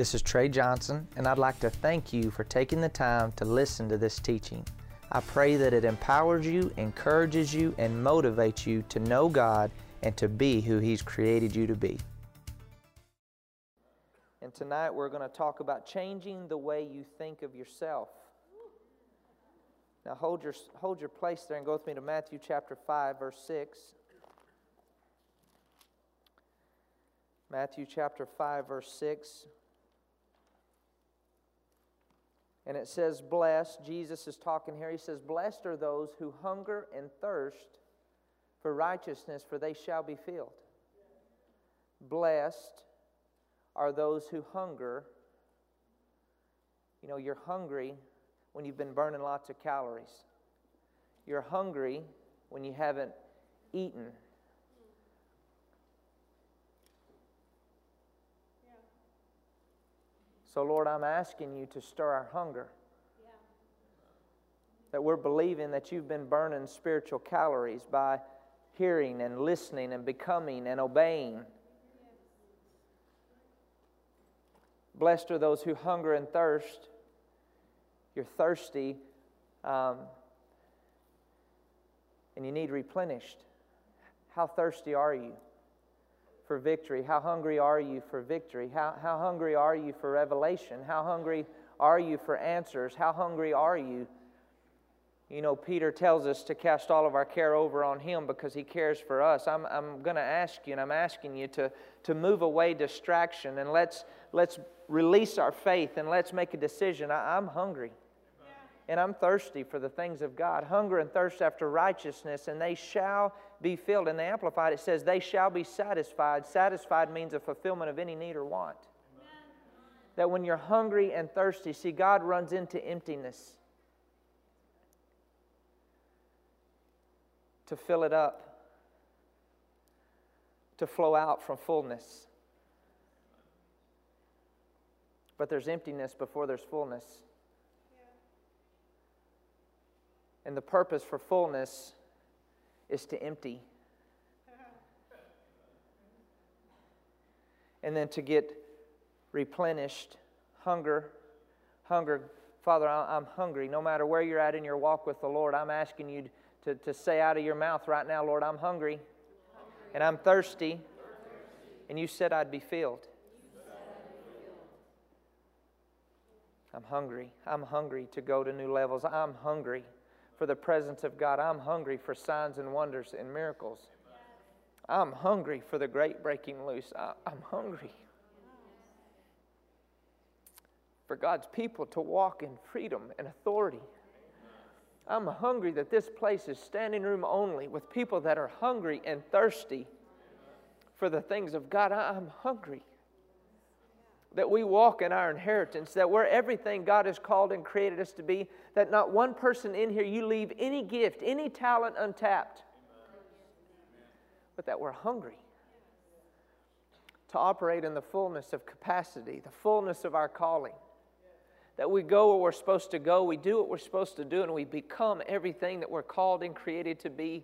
This is Trey Johnson, and I'd like to thank you for taking the time to listen to this teaching. I pray that it empowers you, encourages you, and motivates you to know God and to be who He's created you to be. And tonight we're going to talk about changing the way you think of yourself. Now hold your, hold your place there and go with me to Matthew chapter 5, verse 6. Matthew chapter 5, verse 6. And it says, Blessed, Jesus is talking here. He says, Blessed are those who hunger and thirst for righteousness, for they shall be filled. Blessed are those who hunger. You know, you're hungry when you've been burning lots of calories. You're hungry when you haven't eaten. So, Lord, I'm asking you to stir our hunger. Yeah. That we're believing that you've been burning spiritual calories by hearing and listening and becoming and obeying. Blessed are those who hunger and thirst. You're thirsty um, and you need replenished. How thirsty are you for victory? How hungry are you for victory? How, how hungry are you for revelation? How hungry are you for answers? How hungry are you? You know, Peter tells us to cast all of our care over on Him because He cares for us. I'm, I'm going to ask you, and I'm asking you to, to move away distraction and let's, let's release our faith and let's make a decision. I, I'm hungry and I'm thirsty for the things of God. Hunger and thirst after righteousness, and they shall be filled. In the Amplified, it says, They shall be satisfied. Satisfied means a fulfillment of any need or want. Amen. That when you're hungry and thirsty, see, God runs into emptiness. to fill it up, to flow out from fullness. But there's emptiness before there's fullness. And the purpose for fullness is to empty. and then to get replenished. Hunger, hunger. Father, I'm hungry. No matter where you're at in your walk with the Lord, I'm asking you to, to say out of your mouth right now, Lord, I'm hungry and I'm thirsty, and you said I'd be filled. I'm hungry. I'm hungry to go to new levels. I'm hungry for the presence of God. I'm hungry for signs and wonders and miracles. I'm hungry for the great breaking loose. I, am hungry for God's people to walk in freedom and authority. I'm hungry that this place is standing room only with people that are hungry and thirsty for the things of God. I'm hungry that we walk in our inheritance, that we're everything God has called and created us to be, that not one person in here you leave any gift, any talent untapped, but that we're hungry to operate in the fullness of capacity, the fullness of our calling that we go where we're supposed to go, we do what we're supposed to do, and we become everything that we're called and created to be.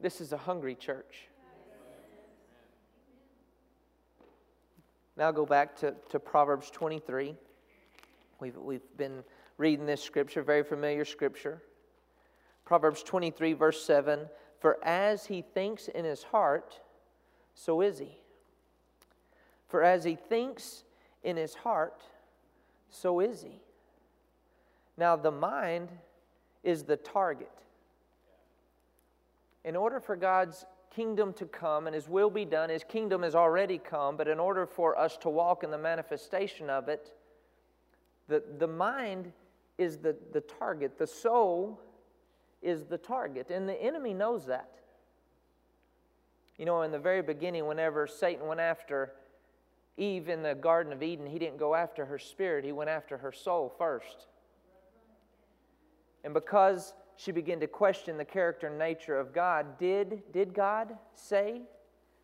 This is a hungry church. Now go back to, to Proverbs 23. We've, we've been reading this scripture, very familiar scripture. Proverbs 23, verse 7 For as he thinks in his heart, so is he. For as he thinks in his heart, so is he. Now, the mind is the target. In order for God's kingdom to come and his will be done, his kingdom has already come, but in order for us to walk in the manifestation of it, the, the mind is the, the target, the soul is the target, and the enemy knows that. You know, in the very beginning, whenever Satan went after Eve in the Garden of Eden, he didn't go after her spirit, he went after her soul first. And because she began to question the character and nature of God, did, did God say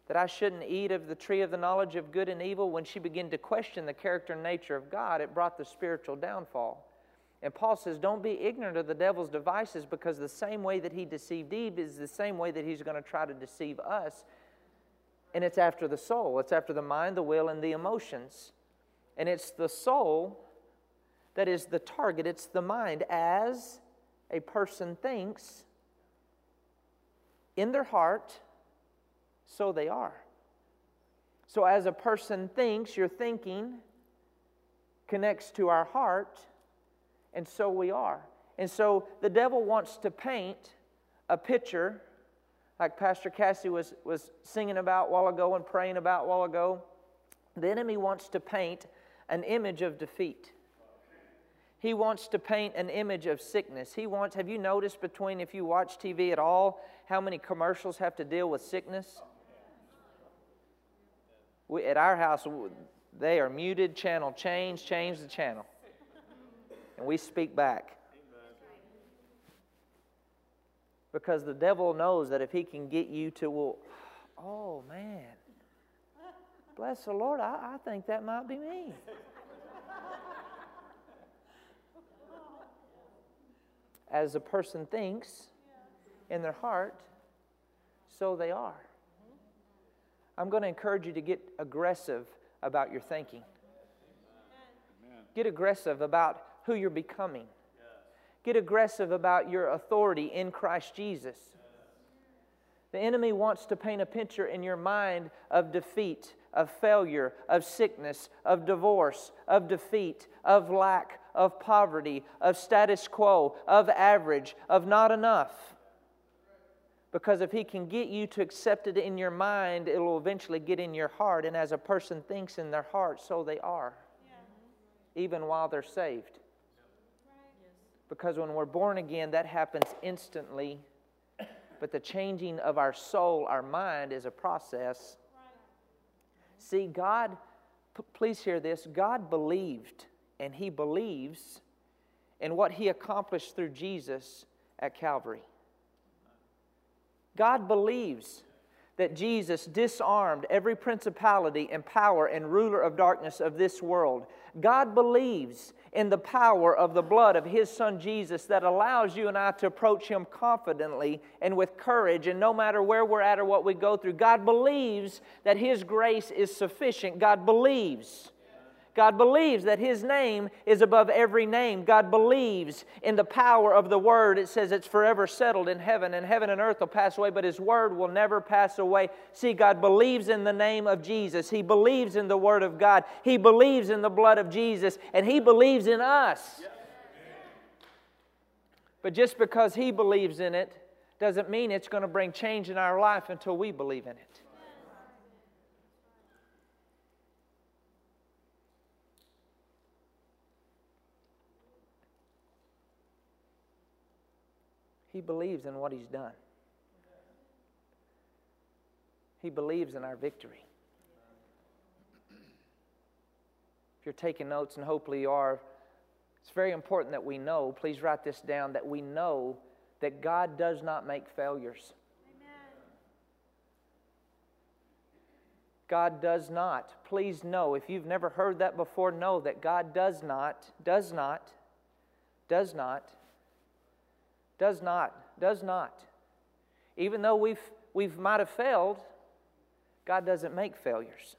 that I shouldn't eat of the tree of the knowledge of good and evil? When she began to question the character and nature of God, it brought the spiritual downfall. And Paul says, Don't be ignorant of the devil's devices because the same way that he deceived Eve is the same way that he's going to try to deceive us and it's after the soul, it's after the mind, the will, and the emotions. And it's the soul that is the target, it's the mind. As a person thinks in their heart, so they are. So, as a person thinks, your thinking connects to our heart, and so we are. And so the devil wants to paint a picture, like Pastor Cassie was, was singing about while ago and praying about while ago. The enemy wants to paint an image of defeat. He wants to paint an image of sickness. He wants, have you noticed between, if you watch TV at all, how many commercials have to deal with sickness? We, at our house, they are muted, channel change, change the channel. And we speak back. Because the devil knows that if he can get you to, well, oh man, bless the Lord, I, I think that might be me. As a person thinks in their heart, so they are. I'm going to encourage you to get aggressive about your thinking. Get aggressive about who you're becoming. Get aggressive about your authority in Christ Jesus. The enemy wants to paint a picture in your mind of defeat, of failure, of sickness, of divorce, of defeat, of lack, of poverty, of status quo, of average, of not enough. Because if he can get you to accept it in your mind, it will eventually get in your heart. And as a person thinks in their heart, so they are, yeah. even while they're saved. Because when we're born again, that happens instantly. But the changing of our soul, our mind, is a process. See, God, p- please hear this God believed, and He believes in what He accomplished through Jesus at Calvary. God believes that Jesus disarmed every principality and power and ruler of darkness of this world. God believes in the power of the blood of His Son Jesus that allows you and I to approach Him confidently and with courage, and no matter where we're at or what we go through. God believes that His grace is sufficient. God believes God believes that His name is above every name. God believes in the power of the Word. It says it's forever settled in heaven, and heaven and earth will pass away, but His Word will never pass away. See, God believes in the name of Jesus. He believes in the Word of God. He believes in the blood of Jesus, and He believes in us. But just because He believes in it doesn't mean it's going to bring change in our life until we believe in it. He believes in what He's done. He believes in our victory. If you're taking notes, and hopefully you are, it's very important that we know, please write this down, that we know that God does not make failures. God does not. Please know, if you've never heard that before, know that God does not, does not, does not does not, does not. Even though we've, we've might have failed, God doesn't make failures.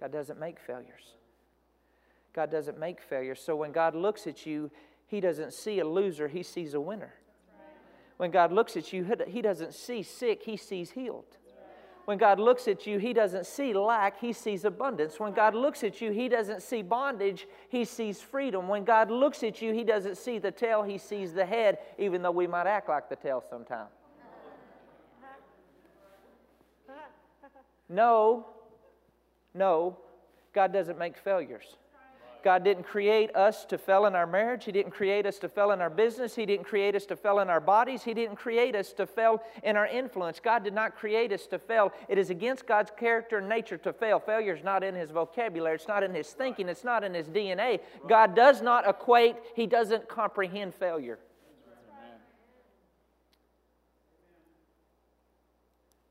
God doesn't make failures. God doesn't make failures. So when God looks at you, He doesn't see a loser, He sees a winner. When God looks at you, He doesn't see sick, He sees healed. When God looks at you, He doesn't see lack, He sees abundance. When God looks at you, He doesn't see bondage, He sees freedom. When God looks at you, He doesn't see the tail, He sees the head, even though we might act like the tail sometimes. No, no, God doesn't make failures. God didn't create us to fail in our marriage. He didn't create us to fail in our business. He didn't create us to fail in our bodies. He didn't create us to fail in our influence. God did not create us to fail. It is against God's character and nature to fail. Failure is not in His vocabulary, it's not in His thinking, it's not in His DNA. God does not equate, He doesn't comprehend failure.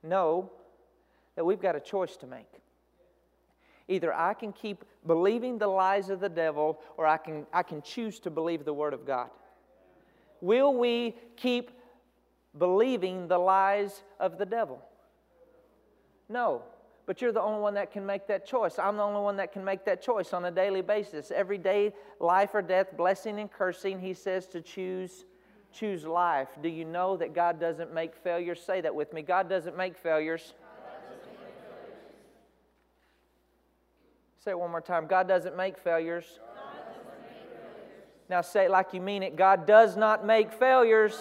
Know that we've got a choice to make. Either I can keep believing the lies of the devil or I can, I can choose to believe the Word of God. Will we keep believing the lies of the devil? No. But you're the only one that can make that choice. I'm the only one that can make that choice on a daily basis. Every day, life or death, blessing and cursing, he says to choose choose life. Do you know that God doesn't make failures? Say that with me. God doesn't make failures. Say it one more time. God doesn't make failures. Doesn't make failures. Now say it like you mean it. God does not make failures.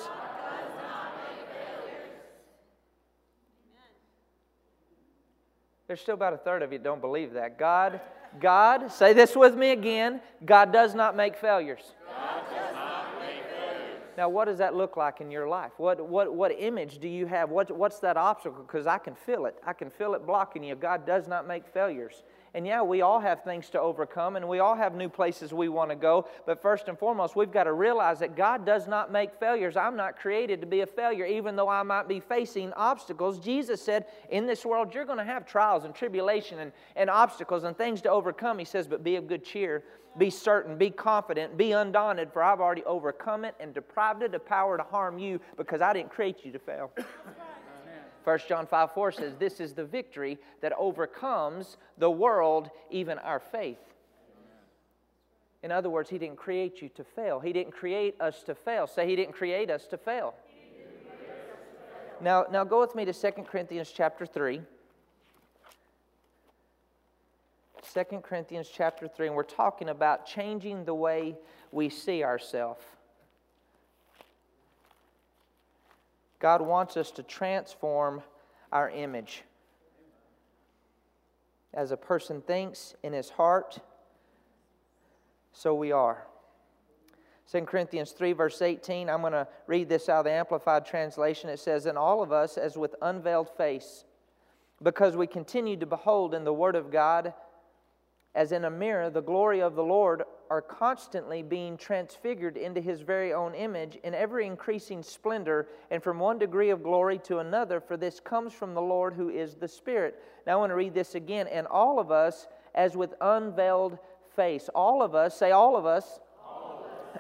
There's still about a third of you don't believe that. God, God, say this with me again. God does not make failures. Now, what does that look like in your life? What, what, what image do you have? What, what's that obstacle? Because I can feel it. I can feel it blocking you. God does not make failures. And yeah, we all have things to overcome and we all have new places we want to go. But first and foremost, we've got to realize that God does not make failures. I'm not created to be a failure, even though I might be facing obstacles. Jesus said, In this world, you're going to have trials and tribulation and, and obstacles and things to overcome. He says, But be of good cheer. Be certain, be confident, be undaunted, for I've already overcome it and deprived it of power to harm you because I didn't create you to fail. 1 John 5 4 says, This is the victory that overcomes the world, even our faith. In other words, He didn't create you to fail. He didn't create us to fail. Say, He didn't create us to fail. Now, now go with me to 2 Corinthians chapter 3. 2 Corinthians chapter 3, and we're talking about changing the way we see ourselves. God wants us to transform our image. As a person thinks in his heart, so we are. 2 Corinthians 3, verse 18, I'm going to read this out of the Amplified Translation. It says, And all of us, as with unveiled face, because we continue to behold in the Word of God as in a mirror, the glory of the Lord are constantly being transfigured into his very own image in ever increasing splendor, and from one degree of glory to another, for this comes from the Lord who is the Spirit. Now I want to read this again. And all of us, as with unveiled face, all of us, say all of us,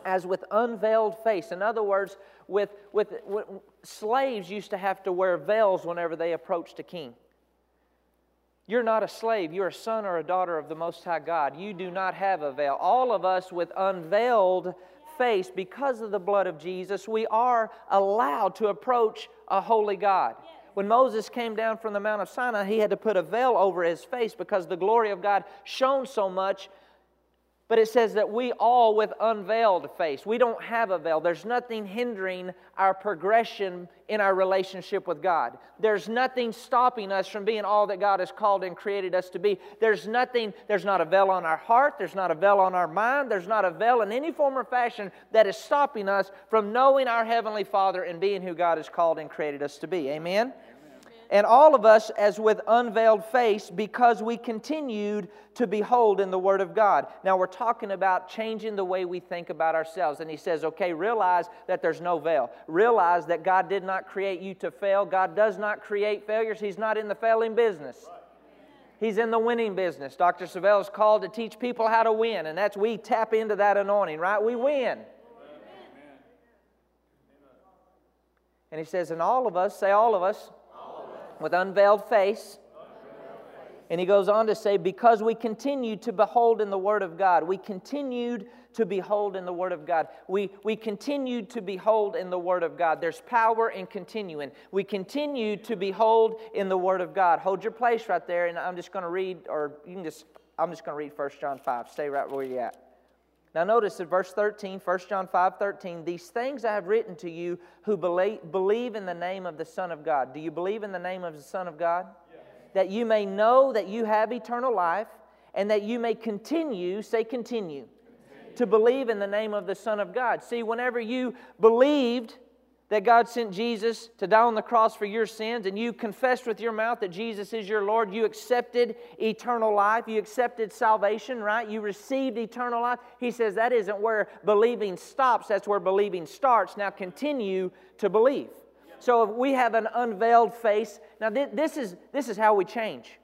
as with unveiled face. In other words, with, with, with slaves used to have to wear veils whenever they approached a king. You're not a slave. You're a son or a daughter of the Most High God. You do not have a veil. All of us with unveiled face, because of the blood of Jesus, we are allowed to approach a holy God. When Moses came down from the Mount of Sinai, he had to put a veil over his face because the glory of God shone so much but it says that we all with unveiled face. We don't have a veil. There's nothing hindering our progression in our relationship with God. There's nothing stopping us from being all that God has called and created us to be. There's nothing, there's not a veil on our heart, there's not a veil on our mind, there's not a veil in any form or fashion that is stopping us from knowing our Heavenly Father and being who God has called and created us to be. Amen? And all of us as with unveiled face because we continued to behold in the Word of God. Now, we're talking about changing the way we think about ourselves. And he says, okay, realize that there's no veil. Realize that God did not create you to fail. God does not create failures, He's not in the failing business. He's in the winning business. Dr. Savelle is called to teach people how to win, and that's we tap into that anointing, right? We win. And he says, and all of us, say all of us, with unveiled face. And he goes on to say, because we continued to behold in the Word of God, we continued to behold in the Word of God. We, we continued to behold in the Word of God. There's power in continuing. We continue to behold in the Word of God. Hold your place right there, and I'm just going to read, or you can just, I'm just going to read 1 John 5. Stay right where you're at. Now, notice in verse 13, 1 John 5 13, these things I have written to you who believe in the name of the Son of God. Do you believe in the name of the Son of God? Yes. That you may know that you have eternal life and that you may continue, say continue, continue, to believe in the name of the Son of God. See, whenever you believed, that God sent Jesus to die on the cross for your sins, and you confessed with your mouth that Jesus is your Lord, you accepted eternal life, you accepted salvation, right? You received eternal life. He says that isn't where believing stops, that's where believing starts. Now continue to believe. So if we have an unveiled face, now this is, this is how we change.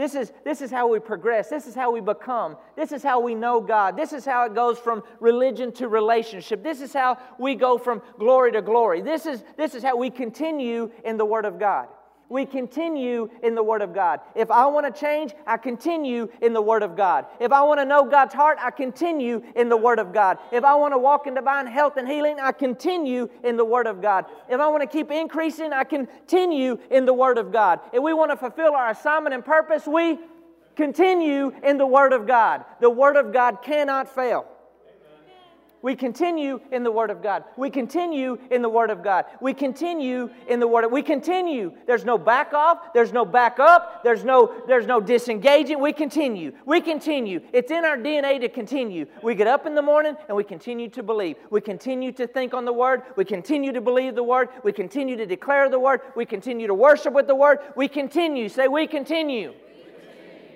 This is, this is how we progress. This is how we become. This is how we know God. This is how it goes from religion to relationship. This is how we go from glory to glory. This is, this is how we continue in the Word of God. We continue in the Word of God. If I want to change, I continue in the Word of God. If I want to know God's heart, I continue in the Word of God. If I want to walk in divine health and healing, I continue in the Word of God. If I want to keep increasing, I continue in the Word of God. If we want to fulfill our assignment and purpose, we continue in the Word of God. The Word of God cannot fail. We continue in the Word of God. We continue in the Word of God. We continue in the Word. Of, we continue. There's no back off. There's no back up. There's no, there's no disengaging. We continue. We continue. It's in our DNA to continue. We get up in the morning and we continue to believe. We continue to think on the Word. We continue to believe the Word. We continue to declare the Word. We continue to worship with the Word. We continue. Say, we continue.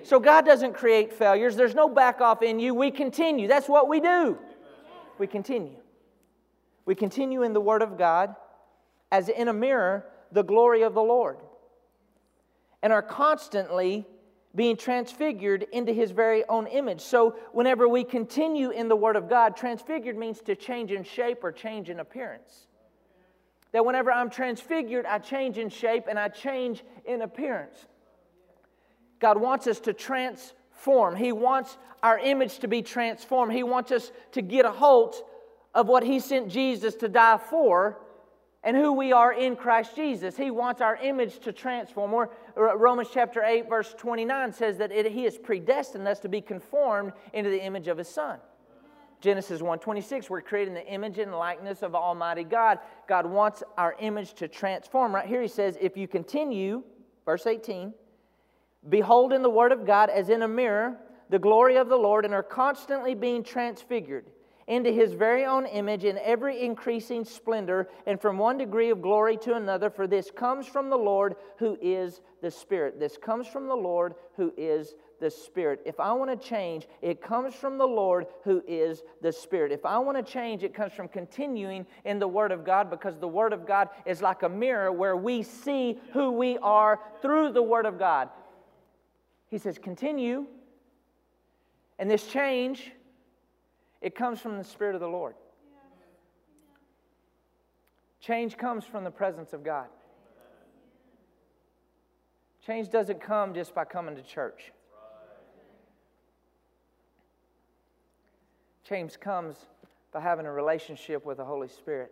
So God doesn't create failures. There's no back off in you. We continue. That's what we do we continue. We continue in the Word of God as in a mirror the glory of the Lord and are constantly being transfigured into His very own image. So, whenever we continue in the Word of God, transfigured means to change in shape or change in appearance. That whenever I'm transfigured, I change in shape and I change in appearance. God wants us to transform form. He wants our image to be transformed. He wants us to get a hold of what He sent Jesus to die for and who we are in Christ Jesus. He wants our image to transform. Or Romans chapter 8, verse 29 says that it, He has predestined us to be conformed into the image of His Son. Genesis 1:26 we're creating the image and likeness of Almighty God. God wants our image to transform. Right here he says if you continue verse 18 Behold in the Word of God as in a mirror the glory of the Lord and are constantly being transfigured into his very own image in every increasing splendor and from one degree of glory to another for this comes from the Lord who is the Spirit. This comes from the Lord who is the Spirit. If I want to change, it comes from the Lord who is the Spirit. If I want to change, it comes from continuing in the Word of God because the Word of God is like a mirror where we see who we are through the Word of God. He says, continue. And this change, it comes from the Spirit of the Lord. Change comes from the presence of God. Change doesn't come just by coming to church. Change comes by having a relationship with the Holy Spirit.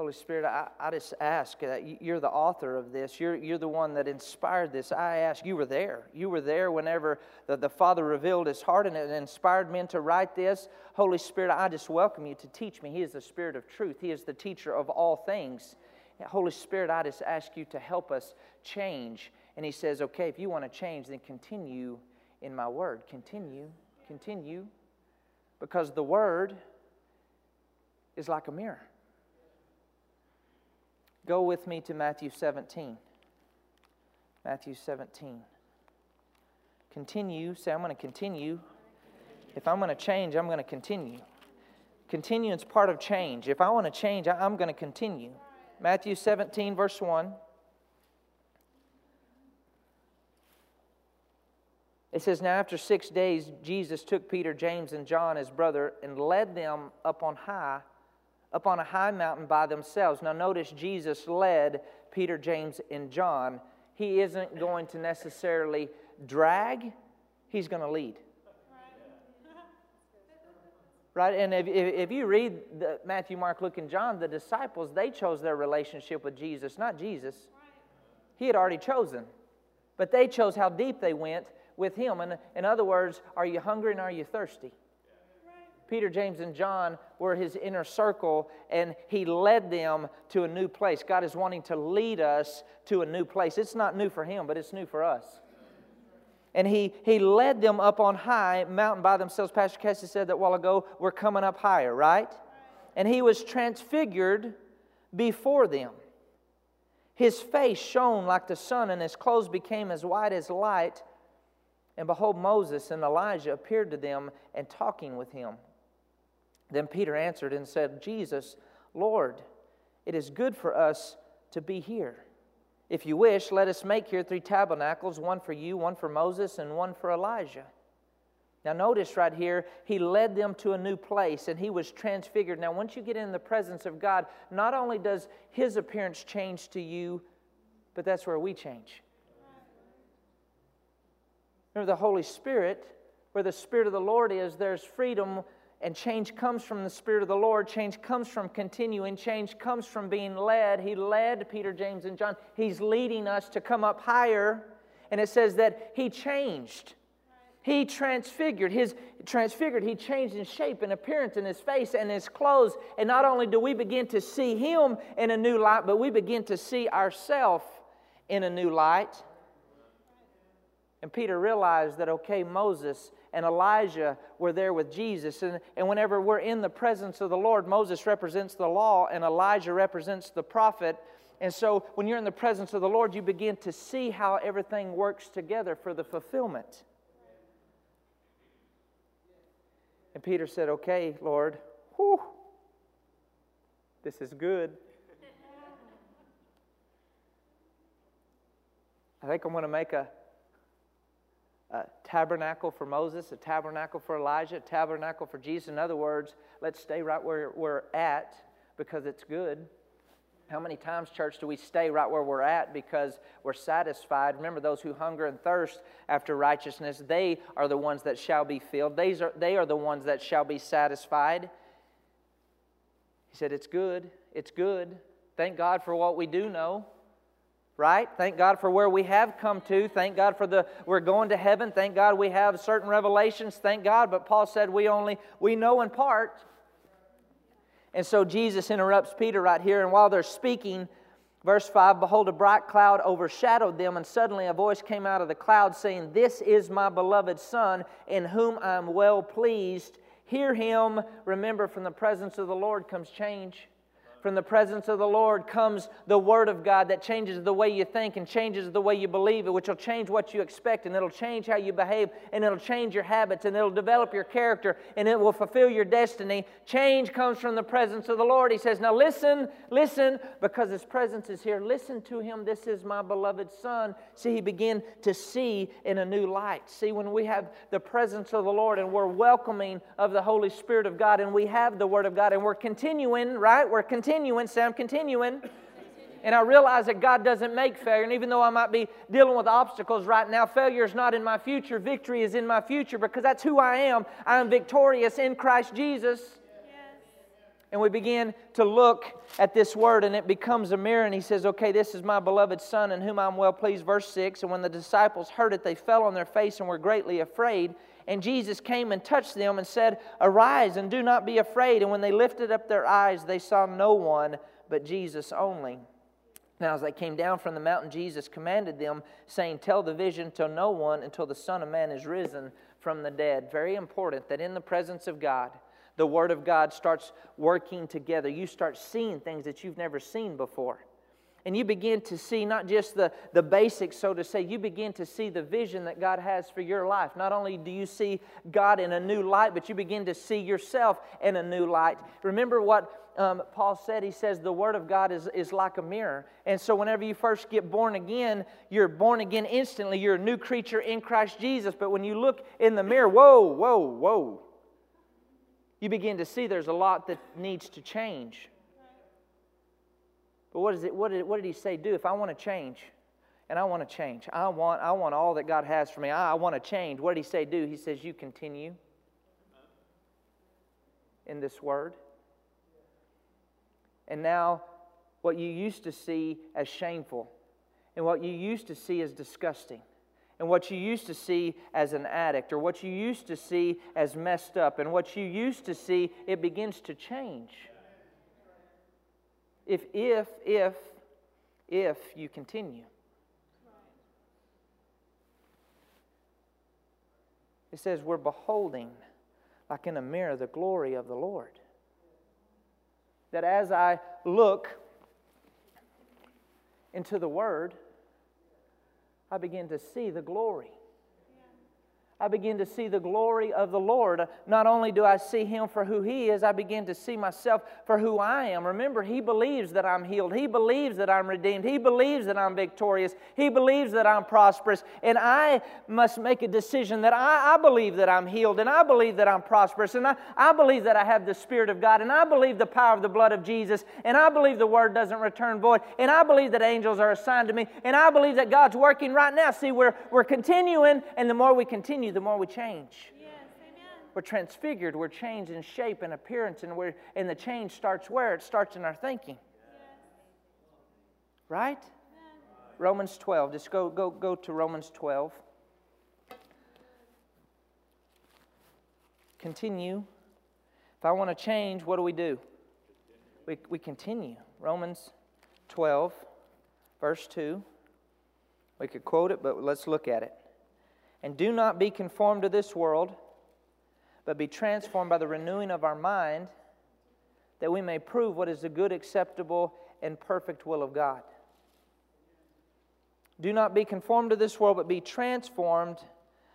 Holy Spirit, I, I just ask that you're the author of this. You're, you're the one that inspired this. I ask, you were there. You were there whenever the, the Father revealed his heart and it inspired men to write this. Holy Spirit, I just welcome you to teach me. He is the Spirit of truth, He is the teacher of all things. Holy Spirit, I just ask you to help us change. And He says, okay, if you want to change, then continue in my word. Continue, continue. Because the word is like a mirror. Go with me to Matthew 17. Matthew 17. Continue. Say, I'm going to continue. If I'm going to change, I'm going to continue. Is part of change. If I want to change, I'm going to continue. Matthew 17, verse 1. It says, Now after six days, Jesus took Peter, James, and John, his brother, and led them up on high up on a high mountain by themselves. Now, notice Jesus led Peter, James, and John. He isn't going to necessarily drag, he's going to lead. Right? And if, if you read the Matthew, Mark, Luke, and John, the disciples, they chose their relationship with Jesus, not Jesus. He had already chosen. But they chose how deep they went with him. And in other words, are you hungry and are you thirsty? Peter, James, and John were his inner circle, and he led them to a new place. God is wanting to lead us to a new place. It's not new for him, but it's new for us. And he, he led them up on high mountain by themselves. Pastor Cassie said that while ago, we're coming up higher, right? And he was transfigured before them. His face shone like the sun, and his clothes became as white as light. And behold, Moses and Elijah appeared to them and talking with him. Then Peter answered and said, Jesus, Lord, it is good for us to be here. If you wish, let us make here three tabernacles one for you, one for Moses, and one for Elijah. Now, notice right here, he led them to a new place and he was transfigured. Now, once you get in the presence of God, not only does his appearance change to you, but that's where we change. Remember, the Holy Spirit, where the Spirit of the Lord is, there's freedom, and change comes from the Spirit of the Lord. Change comes from continuing. Change comes from being led. He led Peter, James, and John. He's leading us to come up higher. And it says that He changed. He transfigured. His transfigured. He changed in shape and appearance in his face and his clothes. And not only do we begin to see him in a new light, but we begin to see ourselves in a new light. And Peter realized that, okay, Moses and Elijah were there with Jesus. And, and whenever we're in the presence of the Lord, Moses represents the law and Elijah represents the prophet. And so when you're in the presence of the Lord, you begin to see how everything works together for the fulfillment. And Peter said, Okay, Lord, whew, this is good. I think I'm going to make a, a, tabernacle for Moses, a tabernacle for Elijah, a tabernacle for Jesus. In other words, let's stay right where we're at because it's good. How many times, church, do we stay right where we're at because we're satisfied? Remember, those who hunger and thirst after righteousness, they are the ones that shall be filled. They are, they are the ones that shall be satisfied. He said, It's good. It's good. Thank God for what we do know. Right? Thank God for where we have come to. Thank God for the we're going to heaven. Thank God we have certain revelations. Thank God. But Paul said we only we know in part. And so Jesus interrupts Peter right here, and while they're speaking, verse 5 Behold, a bright cloud overshadowed them, and suddenly a voice came out of the cloud saying, This is my beloved Son, in whom I am well pleased. Hear him. Remember, from the presence of the Lord comes change. From the presence of the Lord comes the Word of God that changes the way you think and changes the way you believe it, which will change what you expect and it'll change how you behave and it'll change your habits and it'll develop your character and it will fulfill your destiny. Change comes from the presence of the Lord. He says, Now listen, listen, because His presence is here. Listen to Him. This is my beloved Son. See, He began to see in a new light. See, when we have the presence of the Lord and we're welcoming of the Holy Spirit of God and we have the Word of God and we're continuing, right? We're continuing continuing. Say, I'm continuing. And I realize that God doesn't make failure. And even though I might be dealing with obstacles right now, failure is not in my future. Victory is in my future because that's who I am. I am victorious in Christ Jesus. And we begin to look at this word, and it becomes a mirror. And he says, Okay, this is my beloved Son in whom I'm well pleased. Verse 6 And when the disciples heard it, they fell on their face and were greatly afraid. And Jesus came and touched them and said, Arise and do not be afraid. And when they lifted up their eyes, they saw no one but Jesus only. Now, as they came down from the mountain, Jesus commanded them, saying, Tell the vision to no one until the Son of Man is risen from the dead. Very important that in the presence of God, the Word of God starts working together. You start seeing things that you've never seen before. And you begin to see not just the, the basics, so to say, you begin to see the vision that God has for your life. Not only do you see God in a new light, but you begin to see yourself in a new light. Remember what um, Paul said? He says the Word of God is, is like a mirror. And so, whenever you first get born again, you're born again instantly. You're a new creature in Christ Jesus. But when you look in the mirror, whoa, whoa, whoa, you begin to see there's a lot that needs to change. But what, is it, what, did, what did he say do? If I want to change, and I want to change, I want, I want all that God has for me, I, I want to change, what did he say do? He says, You continue in this word. And now, what you used to see as shameful, and what you used to see as disgusting, and what you used to see as an addict, or what you used to see as messed up, and what you used to see, it begins to change if, if, if, if you continue. It says, We're beholding, like in a mirror, the glory of the Lord. That as I look into the Word, I begin to see the glory. I begin to see the glory of the Lord. Not only do I see Him for who He is, I begin to see myself for who I am. Remember, He believes that I'm healed. He believes that I'm redeemed. He believes that I'm victorious. He believes that I'm prosperous. And I must make a decision that I, I believe that I'm healed and I believe that I'm prosperous and I, I believe that I have the Spirit of God and I believe the power of the blood of Jesus and I believe the Word doesn't return void and I believe that angels are assigned to me and I believe that God's working right now. See, we're, we're continuing, and the more we continue, the more we change. Yes, we're transfigured, we're changed in shape and appearance, and, we're, and the change starts where? It starts in our thinking. Yes. Right? Amen. Romans 12. Just go, go, go to Romans 12. Continue. If I want to change, what do we do? We, we continue. Romans 12, verse 2. We could quote it, but let's look at it. And do not be conformed to this world, but be transformed by the renewing of our mind, that we may prove what is the good, acceptable, and perfect will of God. Do not be conformed to this world, but be transformed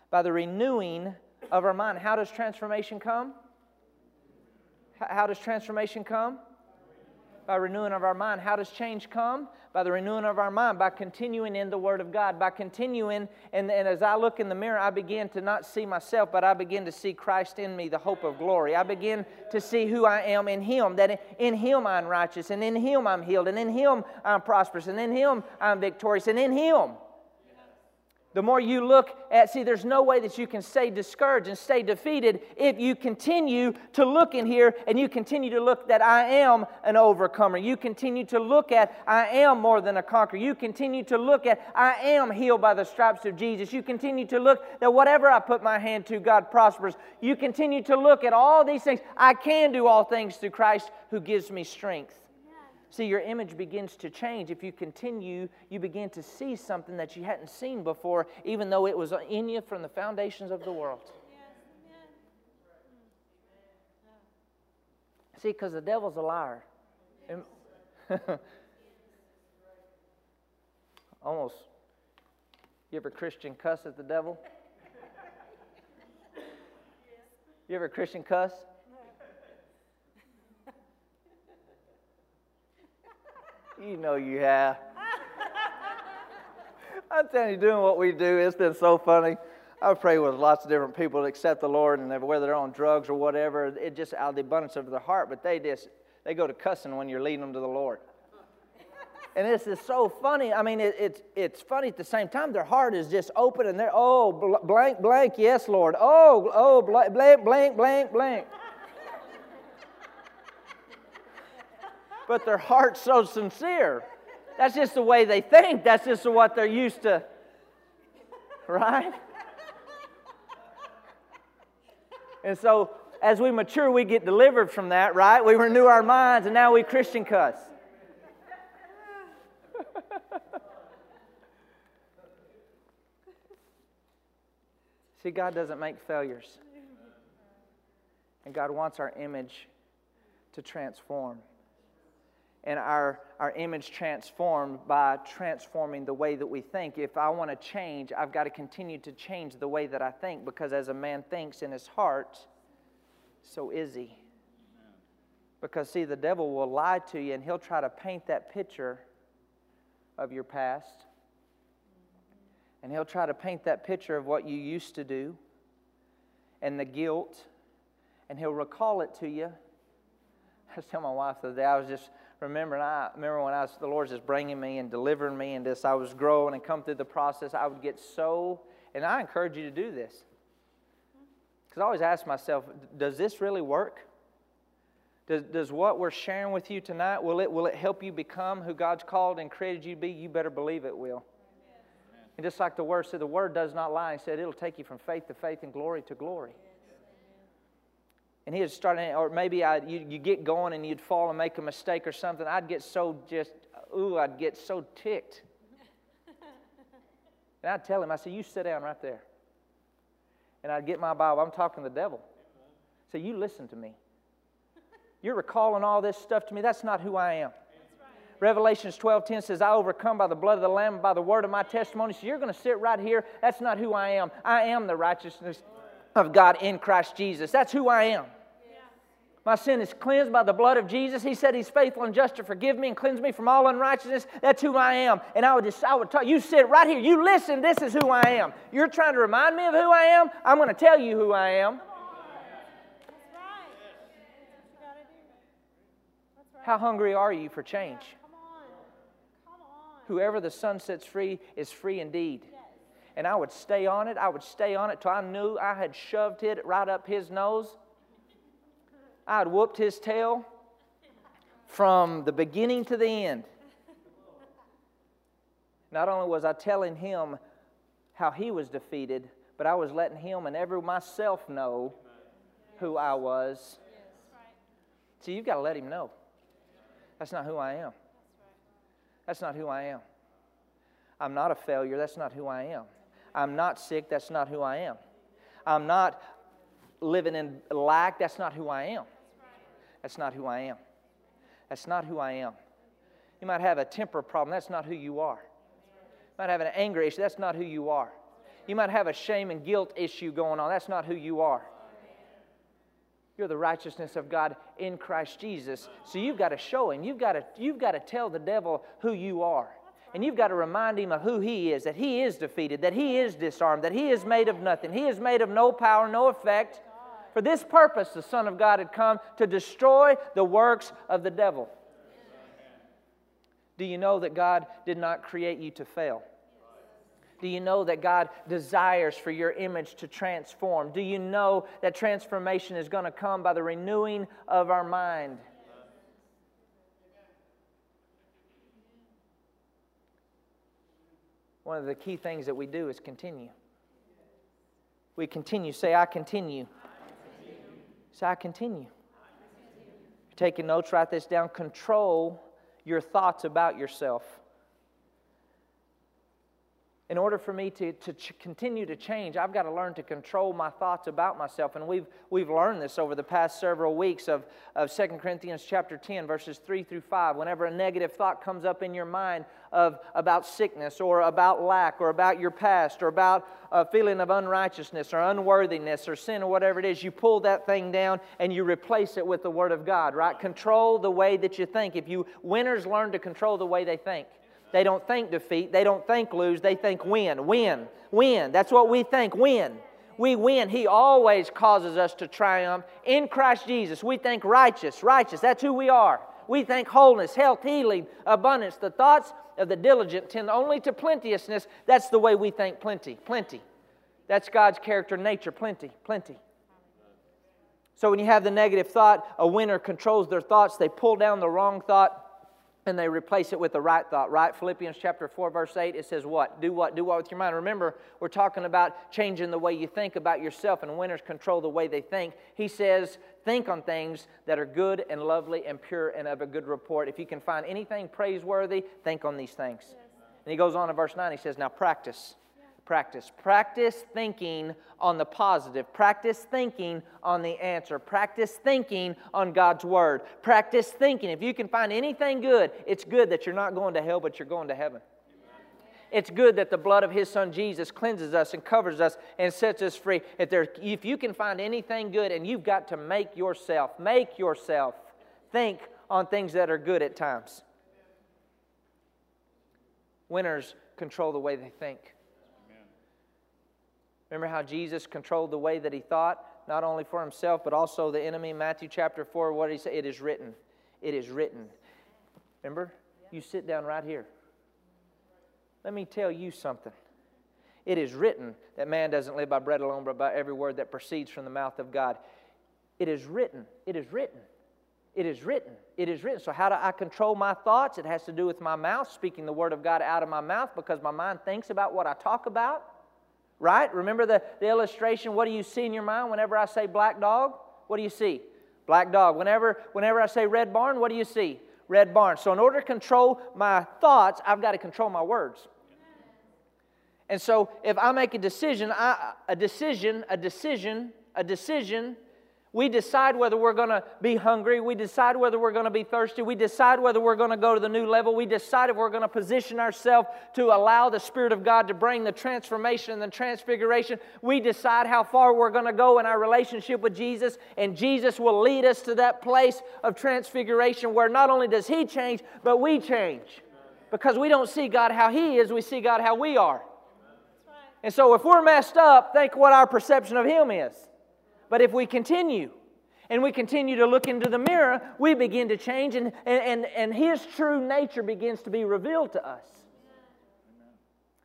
by the renewing of our mind. How does transformation come? How does transformation come? By renewing of our mind. How does change come? By the renewing of our mind, by continuing in the Word of God, by continuing. And, and as I look in the mirror, I begin to not see myself, but I begin to see Christ in me, the hope of glory. I begin to see who I am in Him, that in Him I'm righteous, and in Him I'm healed, and in Him I'm prosperous, and in Him I'm victorious, and in Him the more you look at, see, there's no way that you can stay discouraged and stay defeated if you continue to look in here and you continue to look that I am an overcomer. You continue to look at I am more than a conqueror. You continue to look at I am healed by the stripes of Jesus. You continue to look that whatever I put my hand to, God prospers. You continue to look at all these things. I can do all things through Christ who gives me strength. See, your image begins to change. If you continue, you begin to see something that you hadn't seen before, even though it was in you from the foundations of the world. See, because the devil's a liar. Almost. You ever Christian cuss at the devil? You ever Christian cuss? You know you have. I'm telling you, doing what we do, it's been so funny. I pray with lots of different people that accept the Lord, and whether they're on drugs or whatever, it just out of the abundance of their heart. But they just they go to cussing when you're leading them to the Lord. And this is so funny. I mean, it, it's it's funny at the same time. Their heart is just open, and they're oh blank blank yes Lord oh oh blank blank blank blank but their heart's so sincere. That's just the way they think. That's just what they're used to. Right? And so as we mature, we get delivered from that, right? We renew our minds, and now we Christian cuss. See, God doesn't make failures. And God wants our image to transform and our, our image transformed by transforming the way that we think. If I want to change, I've got to continue to change the way that I think because as a man thinks in his heart, so is he. Because, see, the devil will lie to you and he'll try to paint that picture of your past. And he'll try to paint that picture of what you used to do and the guilt. And he'll recall it to you. I was telling my wife the other day, I was just remember, and I remember when I was, the Lord just bringing me and delivering me and this, I was growing and come through the process, I would get so, and I encourage you to do this. Because I always ask myself, does this really work? Does, does what we're sharing with you tonight, will it, will it help you become who God's called and created you to be? You better believe it will. And just like the Word said, the Word does not lie. He said it'll take you from faith to faith and glory to glory and he'd start, or maybe I, you, you get going and you'd fall and make a mistake or something, I'd get so just, ooh, I'd get so ticked. and I'd tell him, I said, you sit down right there. And I'd get my Bible. I'm talking to the devil. Said, you listen to me. You're recalling all this stuff to me. That's not who I am. Revelations 12:10 says, I overcome by the blood of the Lamb by the word of my testimony. So you're going to sit right here. That's not who I am. I am the righteousness of God in Christ Jesus. That's who I am. My sin is cleansed by the blood of Jesus. He said He's faithful and just to forgive me and cleanse me from all unrighteousness. That's who I am. And I would just, I would talk. You sit right here. You listen. This is who I am. You're trying to remind me of who I am. I'm going to tell you who I am. How hungry are you for change? Whoever the Son sets free is free indeed. And I would stay on it. I would stay on it till I knew I had shoved it right up his nose. I had whooped his tail from the beginning to the end. Not only was I telling him how he was defeated, but I was letting him and every myself know who I was. See, you've got to let him know. That's not who I am. That's not who I am. I'm not a failure. That's not who I am. I'm not sick. That's not who I am. I'm not living in lack. That's not who I am. That's not who I am. That's not who I am. You might have a temper problem. That's not who you are. You might have an anger issue. That's not who you are. You might have a shame and guilt issue going on. That's not who you are. You're the righteousness of God in Christ Jesus. So you've got to show him. You've got to, you've got to tell the devil who you are. And you've got to remind him of who he is, that he is defeated, that he is disarmed, that he is made of nothing, he is made of no power, no effect. For this purpose, the Son of God had come to destroy the works of the devil. Do you know that God did not create you to fail? Do you know that God desires for your image to transform? Do you know that transformation is going to come by the renewing of our mind? One of the key things that we do is continue. We continue. Say, I continue. Say, I continue. You're taking notes, write this down. Control your thoughts about yourself in order for me to, to ch- continue to change, I've got to learn to control my thoughts about myself. And we've, we've learned this over the past several weeks of, of 2 Corinthians chapter 10, verses 3 through 5. Whenever a negative thought comes up in your mind of, about sickness or about lack or about your past or about a feeling of unrighteousness or unworthiness or sin or whatever it is, you pull that thing down and you replace it with the Word of God, right? Control the way that you think. If you winners learn to control the way they think. They don't think defeat. They don't think lose. They think win, win, win. That's what we think win. We win. He always causes us to triumph in Christ Jesus. We think righteous, righteous. That's who we are. We think wholeness, health, healing, abundance. The thoughts of the diligent tend only to plenteousness. That's the way we think plenty, plenty. That's God's character, nature, plenty, plenty. So when you have the negative thought, a winner controls their thoughts. They pull down the wrong thought and they replace it with the right thought, right? Philippians chapter 4, verse 8, it says what? Do what? Do what with your mind. Remember, we're talking about changing the way you think about yourself, and winners control the way they think. He says, think on things that are good and lovely and pure and of a good report. If you can find anything praiseworthy, think on these things. Yes. And he goes on in verse 9, he says, Now practice practice. Practice thinking on the positive. Practice thinking on the answer. Practice thinking on God's word. Practice thinking. If you can find anything good, it's good that you're not going to hell, but you're going to heaven. It's good that the blood of His Son Jesus cleanses us and covers us and sets us free. If, there, if you can find anything good, and you've got to make yourself, make yourself think on things that are good at times. Winners control the way they think. Remember how Jesus controlled the way that he thought, not only for himself, but also the enemy? Matthew chapter 4, what did he say? It is written. It is written. Remember? You sit down right here. Let me tell you something. It is written that man doesn't live by bread alone, but by every word that proceeds from the mouth of God. It is written. It is written. It is written. It is written. So, how do I control my thoughts? It has to do with my mouth, speaking the word of God out of my mouth because my mind thinks about what I talk about. Right? Remember the, the illustration? What do you see in your mind whenever I say black dog? What do you see? Black dog. Whenever, whenever I say red barn, what do you see? Red barn. So, in order to control my thoughts, I've got to control my words. And so, if I make a decision, I, a decision, a decision, a decision We decide whether we're going to be hungry. We decide whether we're going to be thirsty. We decide whether we're going to go to the new level. We decide if we're going to position ourselves to allow the Spirit of God to bring the transformation and the transfiguration. We decide how far we're going to go in our relationship with Jesus, and Jesus will lead us to that place of transfiguration where not only does He change, but we change. Because we don't see God how He is, we see God how we are. And so if we're messed up, think what our perception of Him is. But if we continue and we continue to look into the mirror, we begin to change and, and, and His true nature begins to be revealed to us.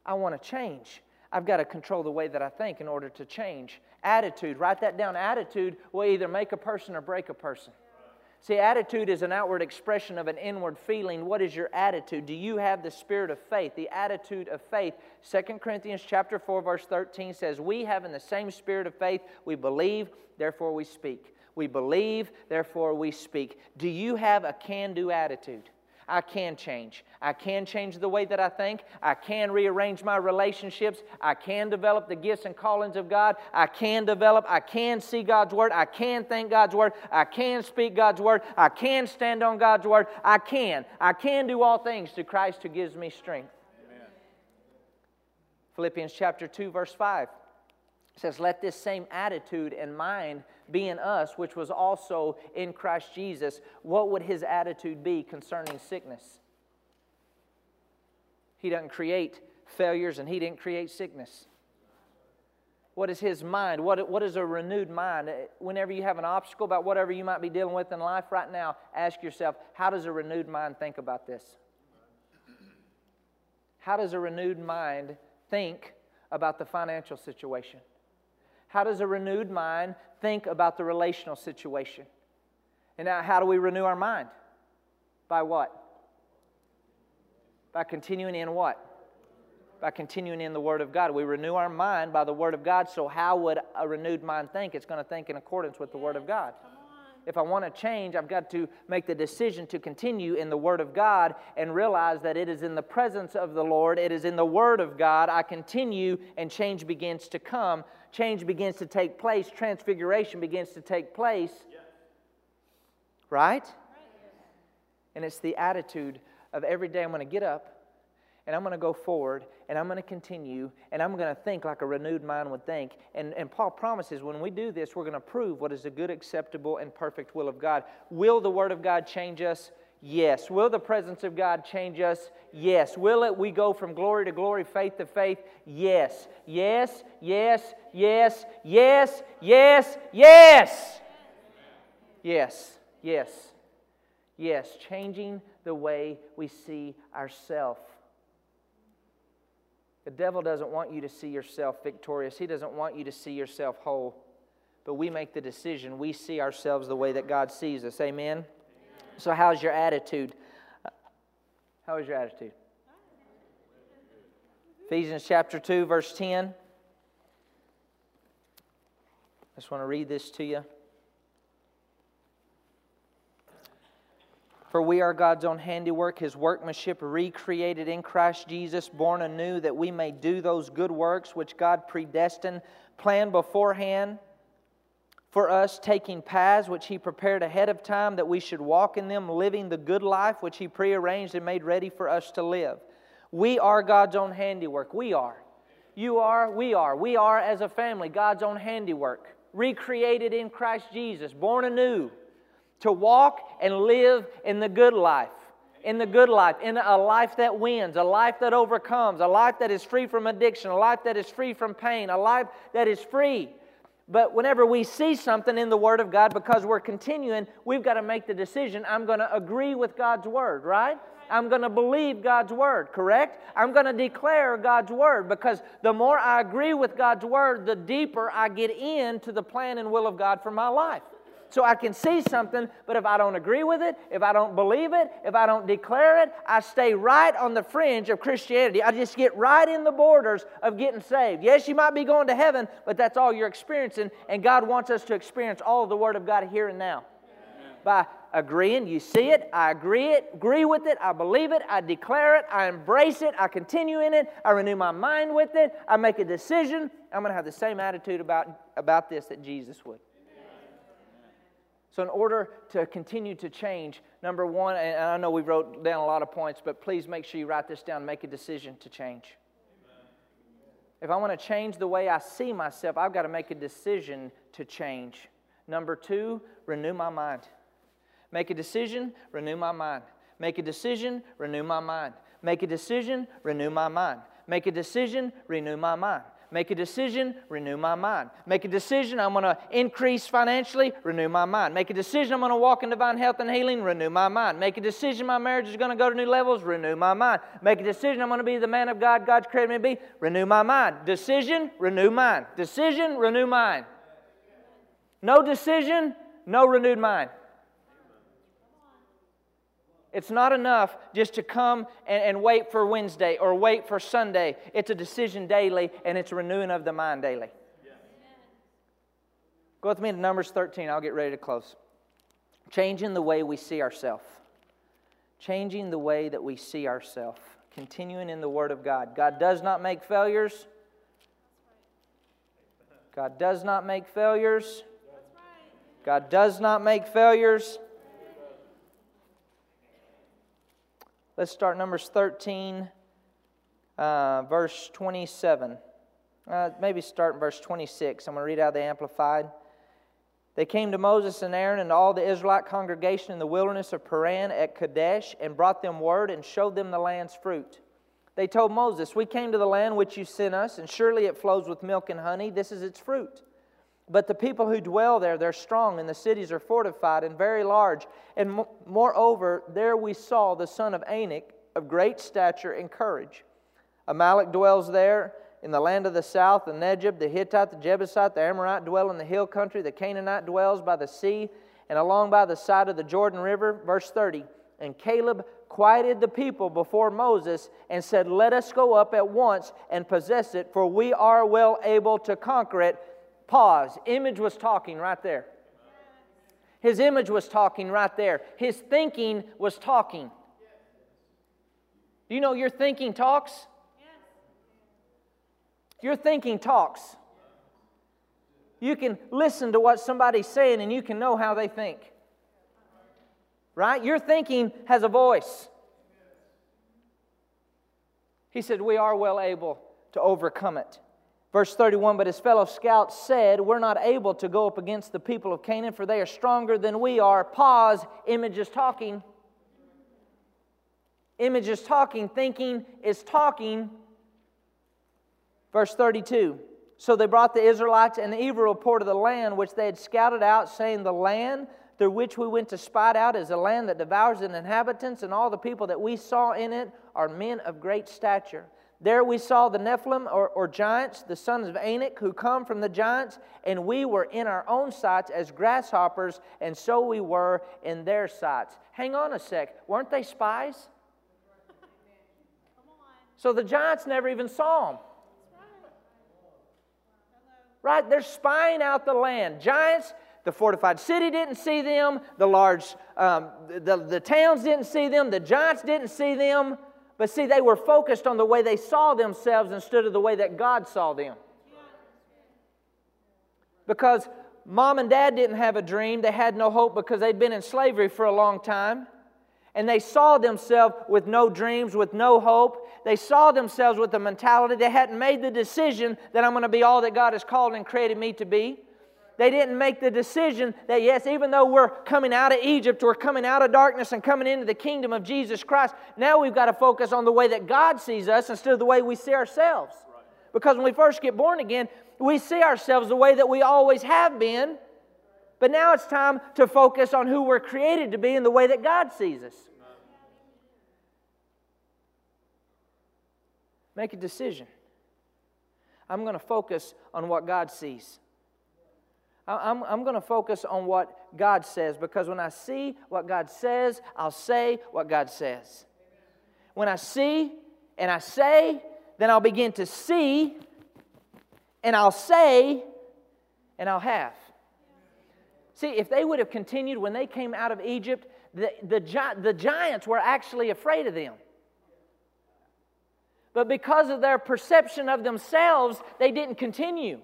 I want to change. I've got to control the way that I think in order to change. Attitude, write that down. Attitude will either make a person or break a person. See, attitude is an outward expression of an inward feeling. What is your attitude? Do you have the spirit of faith, the attitude of faith? 2 Corinthians chapter 4 verse 13 says, "We have in the same spirit of faith, we believe, therefore we speak." We believe, therefore we speak. Do you have a can-do attitude? I can change. I can change the way that I think. I can rearrange my relationships. I can develop the gifts and callings of God. I can develop, I can see God's Word. I can think God's Word. I can speak God's Word. I can stand on God's Word. I can. I can do all things to Christ who gives me strength. Amen. Philippians chapter 2, verse 5 says, Let this same attitude and mind be in us, which was also in Christ Jesus, what would his attitude be concerning sickness? He doesn't create failures and he didn't create sickness. What is his mind? What, what is a renewed mind? Whenever you have an obstacle about whatever you might be dealing with in life right now, ask yourself, how does a renewed mind think about this? How does a renewed mind think about the financial situation? How does a renewed mind think about the relational situation? And now, how do we renew our mind? By what? By continuing in what? By continuing in the Word of God. We renew our mind by the Word of God. So, how would a renewed mind think? It's going to think in accordance with the Word of God. If I want to change, I've got to make the decision to continue in the Word of God and realize that it is in the presence of the Lord, it is in the Word of God. I continue, and change begins to come change begins to take place, transfiguration begins to take place. Right? And it's the attitude of every day I'm going to get up and I'm going to go forward and I'm going to continue and I'm going to think like a renewed mind would think. And, and Paul promises when we do this, we're going to prove what is the good, acceptable, and perfect will of God. Will the Word of God change us? Yes. Will the presence of God change us? Yes. Will it we go from glory to glory, faith to faith? Yes. Yes, yes, yes, yes, yes, yes. Yes, yes, yes. Changing the way we see ourselves. The devil doesn't want you to see yourself victorious, he doesn't want you to see yourself whole. But we make the decision. We see ourselves the way that God sees us. Amen? So, how's your attitude? How is your attitude? Ephesians chapter 2, verse 10. I just want to read this to you. For we are God's own handiwork, his workmanship, recreated in Christ Jesus, born anew, that we may do those good works which God predestined, planned beforehand for us, taking paths which He prepared ahead of time that we should walk in them, living the good life which He prearranged and made ready for us to live. We are God's own handiwork. We are. You are, we are. We are, as a family, God's own handiwork, recreated in Christ Jesus, born anew to walk and live in the good life. In the good life, in a life that wins, a life that overcomes, a life that is free from addiction, a life that is free from pain, a life that is free but whenever we see something in the Word of God, because we're continuing, we've got to make the decision I'm going to agree with God's Word, right? I'm going to believe God's Word, correct? I'm going to declare God's Word because the more I agree with God's Word, the deeper I get into the plan and will of God for my life. So I can see something, but if I don't agree with it, if I don't believe it, if I don't declare it, I stay right on the fringe of Christianity. I just get right in the borders of getting saved. Yes, you might be going to heaven, but that's all you're experiencing, and God wants us to experience all of the Word of God here and now. By agreeing, you see it, I agree it, agree with it, I believe it, I declare it, I embrace it, I continue in it, I renew my mind with it, I make a decision. I'm going to have the same attitude about, about this that Jesus would. So, in order to continue to change, number one, and I know we wrote down a lot of points, but please make sure you write this down, make a decision to change. If I want to change the way I see myself, I've got to make a decision to change. Number two, renew my mind. Make a decision, renew my mind. Make a decision, renew my mind. Make a decision, renew my mind. Make a decision, renew my mind. Make a decision, renew my mind. Make a decision, I'm going to increase financially, renew my mind. Make a decision, I'm going to walk in divine health and healing, renew my mind. Make a decision, my marriage is going to go to new levels, renew my mind. Make a decision, I'm going to be the man of God God's created me to be, renew my mind. Decision, renew mind. Decision, renew mind. No decision, no renewed mind. It's not enough just to come and, and, wait for Wednesday or wait for Sunday. It's a decision daily and it's renewing of the mind daily. Yeah. Go with me to Numbers 13. I'll get ready to close. Changing the way we see ourselves. Changing the way that we see ourselves. Continuing in the Word of God. God does not make failures. God does not make failures. God does not make failures. Let's start Numbers 13, uh, verse 27. Uh, maybe start in verse 26. I'm going to read out the Amplified. They came to Moses and Aaron and all the Israelite congregation in the wilderness of Paran at Kadesh and brought them word and showed them the land's fruit. They told Moses, We came to the land which you sent us, and surely it flows with milk and honey. This is its fruit. But the people who dwell there, they're strong, and the cities are fortified and very large. And moreover, there we saw the son of Anak of great stature and courage. Amalek dwells there in the land of the south, the Negeb, the Hittite, the Jebusite, the Amorite dwell in the hill country, the Canaanite dwells by the sea and along by the side of the Jordan River. Verse 30. And Caleb quieted the people before Moses and said, Let us go up at once and possess it, for we are well able to conquer it Pause. Image was talking right there. His image was talking right there. His thinking was talking. Do you know your thinking talks? Your thinking talks. You can listen to what somebody's saying and you can know how they think. Right? Your thinking has a voice. He said, We are well able to overcome it. Verse 31 But his fellow scouts said, We're not able to go up against the people of Canaan, for they are stronger than we are. Pause, image is talking. Image is talking, thinking is talking. Verse 32 So they brought the Israelites an evil report of the land which they had scouted out, saying, The land through which we went to spy out is a land that devours its inhabitants, and all the people that we saw in it are men of great stature. There we saw the Nephilim or, or, giants, the sons of Anak, who come from the giants, and we were in our own sights as grasshoppers, and so we were in their sights. Hang on a sec. Weren't they spies? So the giants never even saw them. Right? They're spying out the land. Giants, the fortified city didn't see them, the large, um, the, the towns didn't see them, the giants didn't see them. But see, they were focused on the way they saw themselves instead of the way that God saw them. Because mom and dad didn't have a dream, they had no hope because they'd been in slavery for a long time. And they saw themselves with no dreams, with no hope. They saw themselves with the mentality they hadn't made the decision that I'm going to be all that God has called and created me to be. They didn't make the decision that, yes, even though we're coming out of Egypt, we're coming out of darkness and coming into the kingdom of Jesus Christ, now we've got to focus on the way that God sees us instead of the way we see ourselves. Because when we first get born again, we see ourselves the way that we always have been. But now it's time to focus on who we're created to be and the way that God sees us. Make a decision. I'm going to focus on what God sees. I'm, I'm going to focus on what God says because when I see what God says, I'll say what God says. When I see and I say, then I'll begin to see and I'll say and I'll have. See, if they would have continued when they came out of Egypt, the, the, the giants were actually afraid of them. But because of their perception of themselves, they didn't continue.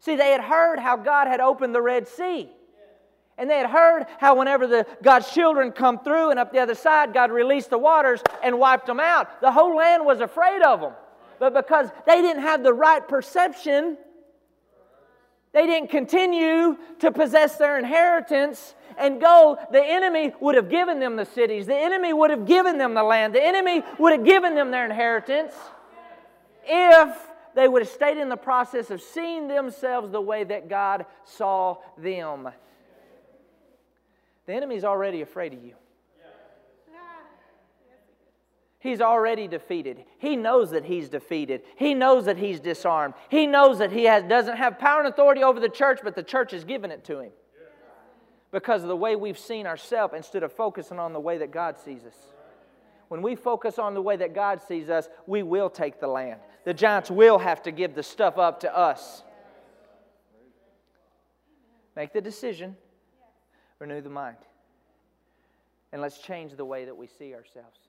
See, they had heard how God had opened the Red Sea. And they had heard how whenever the, God's children come through and up the other side, God released the waters and wiped them out. The whole land was afraid of them. But because they didn't have the right perception, they didn't continue to possess their inheritance and go, the enemy would have given them the cities. The enemy would have given them the land. The enemy would have given them their inheritance if they would have stayed in the process of seeing themselves the way that God saw them. The enemy's already afraid of you. He's already defeated. He knows that he's defeated. He knows that he's disarmed. He knows that he has, doesn't have power and authority over the church, but the church has given it to him. Because of the way we've seen ourselves instead of focusing on the way that God sees us. When we focus on the way that God sees us, we will take the land. The giants will have to give the stuff up to us. Make the decision renew the mind. And let's change the way that we see ourselves.